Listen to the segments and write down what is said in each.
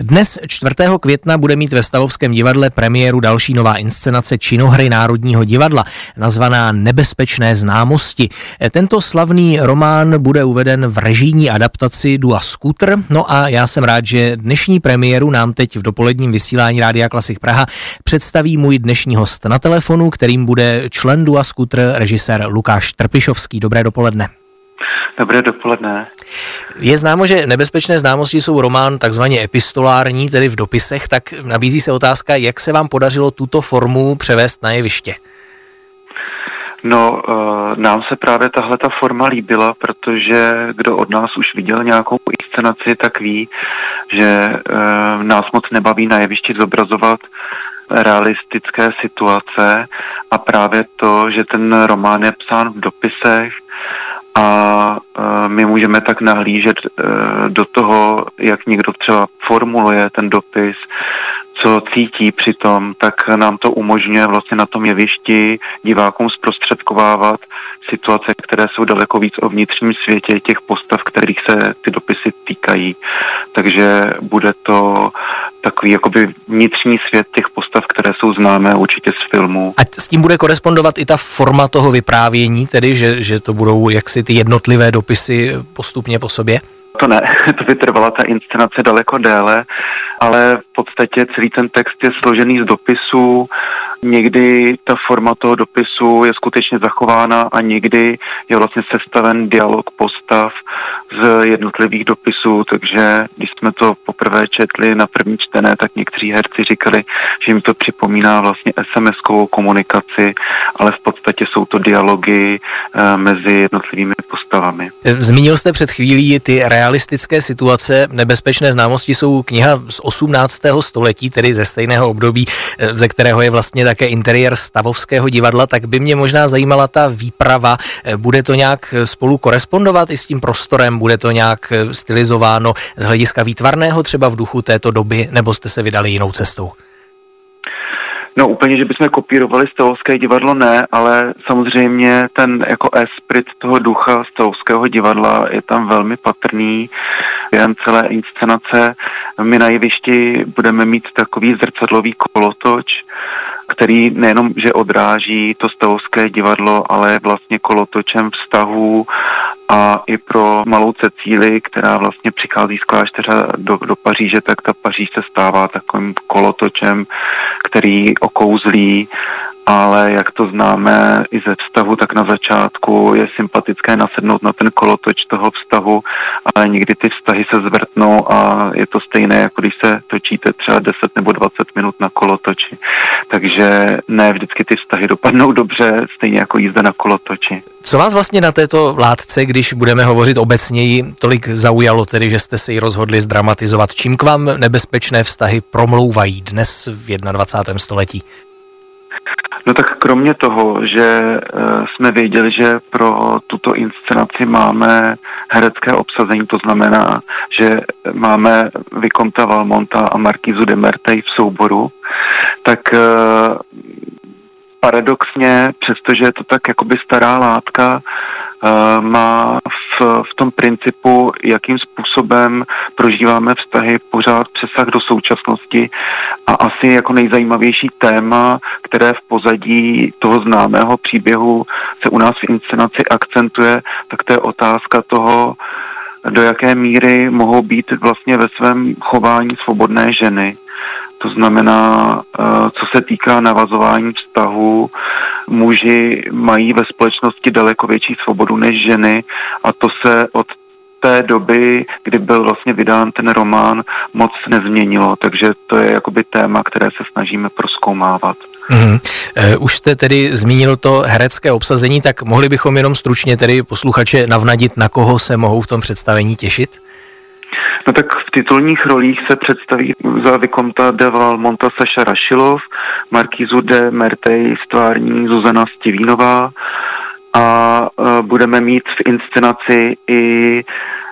Dnes 4. května bude mít ve Stavovském divadle premiéru další nová inscenace činohry Národního divadla, nazvaná Nebezpečné známosti. Tento slavný román bude uveden v režijní adaptaci Dua Scooter. No a já jsem rád, že dnešní premiéru nám teď v dopoledním vysílání Rádia Klasik Praha představí můj dnešní host na telefonu, kterým bude člen Dua Scooter, režisér Lukáš Trpišovský. Dobré dopoledne. Dobré dopoledne. Je známo, že nebezpečné známosti jsou román takzvaně epistolární, tedy v dopisech, tak nabízí se otázka, jak se vám podařilo tuto formu převést na jeviště? No, uh, nám se právě tahle ta forma líbila, protože kdo od nás už viděl nějakou inscenaci, tak ví, že uh, nás moc nebaví na jevišti zobrazovat realistické situace a právě to, že ten román je psán v dopisech, a my můžeme tak nahlížet e, do toho, jak někdo třeba formuluje ten dopis, co cítí přitom, tak nám to umožňuje vlastně na tom jevišti divákům zprostředkovávat situace, které jsou daleko víc o vnitřním světě těch postav, kterých se ty dopisy týkají. Takže bude to takový jakoby vnitřní svět těch postav, jsou známé určitě z filmu. A s tím bude korespondovat i ta forma toho vyprávění, tedy že, že to budou jaksi ty jednotlivé dopisy postupně po sobě? To ne, to by trvala ta inscenace daleko déle, ale v podstatě celý ten text je složený z dopisů, Někdy ta forma toho dopisu je skutečně zachována a někdy je vlastně sestaven dialog postav z jednotlivých dopisů, takže když jsme to poprvé četli na první čtené, tak někteří herci říkali, že jim to připomíná vlastně SMS-kovou komunikaci, ale v podstatě jsou to dialogy e, mezi jednotlivými postavami. Zmínil jste před chvílí ty realistické situace. Nebezpečné známosti jsou kniha z 18. století, tedy ze stejného období, eh, ze kterého je vlastně také interiér Stavovského divadla, tak by mě možná zajímala ta výprava. Eh, bude to nějak spolu korespondovat i s tím prostorem? Bude to nějak eh, stylizováno z hlediska výtvarného třeba v duchu této doby, nebo jste se vydali jinou cestou? No úplně, že bychom kopírovali Stavovské divadlo ne, ale samozřejmě ten jako esprit toho ducha Stavovského divadla je tam velmi patrný. Během celé inscenace my na jevišti budeme mít takový zrcadlový kolotoč, který nejenom, že odráží to stavovské divadlo, ale je vlastně kolotočem vztahů a i pro malou Cecíli, která vlastně přichází z kláštera do, do Paříže, tak ta Paříž se stává takovým kolotočem, který okouzlí ale jak to známe i ze vztahu, tak na začátku je sympatické nasednout na ten kolotoč toho vztahu, ale někdy ty vztahy se zvrtnou a je to stejné, jako když se točíte třeba 10 nebo 20 minut na kolotoči. Takže ne vždycky ty vztahy dopadnou dobře, stejně jako jízda na kolotoči. Co vás vlastně na této látce, když budeme hovořit obecněji, tolik zaujalo, tedy že jste se ji rozhodli zdramatizovat? Čím k vám nebezpečné vztahy promlouvají dnes v 21. století? No tak kromě toho, že eh, jsme věděli, že pro tuto inscenaci máme herecké obsazení, to znamená, že máme Vikonta Valmonta a Markizu de Mertej v souboru, tak eh, paradoxně, přestože je to tak jakoby stará látka, Eh, má v, v tom principu, jakým způsobem prožíváme vztahy, pořád přesah do současnosti a asi jako nejzajímavější téma, které v pozadí toho známého příběhu se u nás v inscenaci akcentuje, tak to je otázka toho, do jaké míry mohou být vlastně ve svém chování svobodné ženy. To znamená, eh, co se týká navazování vztahu, muži mají ve společnosti daleko větší svobodu než ženy a to se od té doby, kdy byl vlastně vydán ten román, moc nezměnilo, takže to je jakoby téma, které se snažíme proskoumávat. Mm-hmm. už jste tedy zmínil to herecké obsazení, tak mohli bychom jenom stručně tedy posluchače navnadit, na koho se mohou v tom představení těšit? No tak v titulních rolích se představí za Vikonta de Valmonta Saša Rašilov, Markízu de Mertej stvární Zuzana Stivínová. A uh, budeme mít v inscenaci i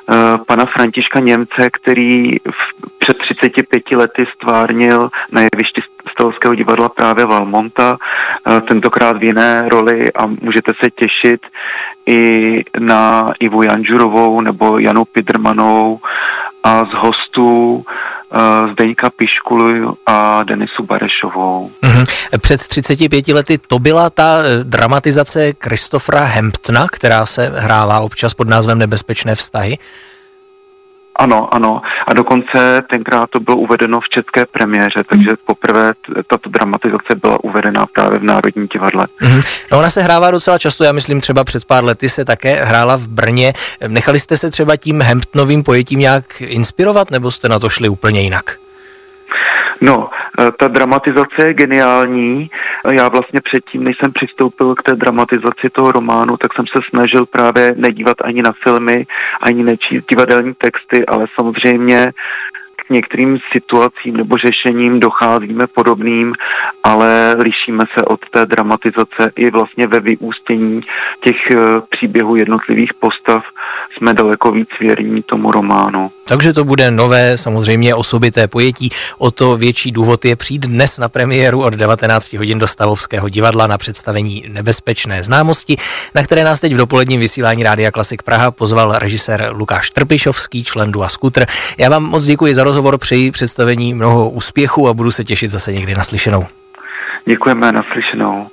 uh, pana Františka Němce, který v, před 35 lety stvárnil na jevišti Stavovského divadla právě Valmonta, uh, tentokrát v jiné roli a můžete se těšit i na Ivu Janžurovou nebo Janu Pidrmanou a z hostů Zdeňka Piškulu a Denisu Barešovou. Mm-hmm. Před 35 lety to byla ta dramatizace Kristofra Hemptna, která se hrává občas pod názvem Nebezpečné vztahy. Ano, ano. A dokonce tenkrát to bylo uvedeno v české premiéře, takže poprvé tato dramatizace byla uvedena právě v Národním divadle. Mm-hmm. No ona se hrává docela často, já myslím třeba před pár lety se také hrála v Brně. Nechali jste se třeba tím Hemptnovým pojetím nějak inspirovat, nebo jste na to šli úplně jinak? No, eh, ta dramatizace je geniální. Já vlastně předtím, než jsem přistoupil k té dramatizaci toho románu, tak jsem se snažil právě nedívat ani na filmy, ani nečíst divadelní texty, ale samozřejmě k některým situacím nebo řešením docházíme podobným, ale lišíme se od té dramatizace i vlastně ve vyústění těch eh, příběhů jednotlivých postav jsme daleko víc věrní tomu románu. Takže to bude nové, samozřejmě osobité pojetí. O to větší důvod je přijít dnes na premiéru od 19 hodin do Stavovského divadla na představení Nebezpečné známosti, na které nás teď v dopoledním vysílání Rádia Klasik Praha pozval režisér Lukáš Trpišovský, člen Dua Scooter. Já vám moc děkuji za rozhovor, přeji představení mnoho úspěchu a budu se těšit zase někdy naslyšenou. Děkujeme, naslyšenou.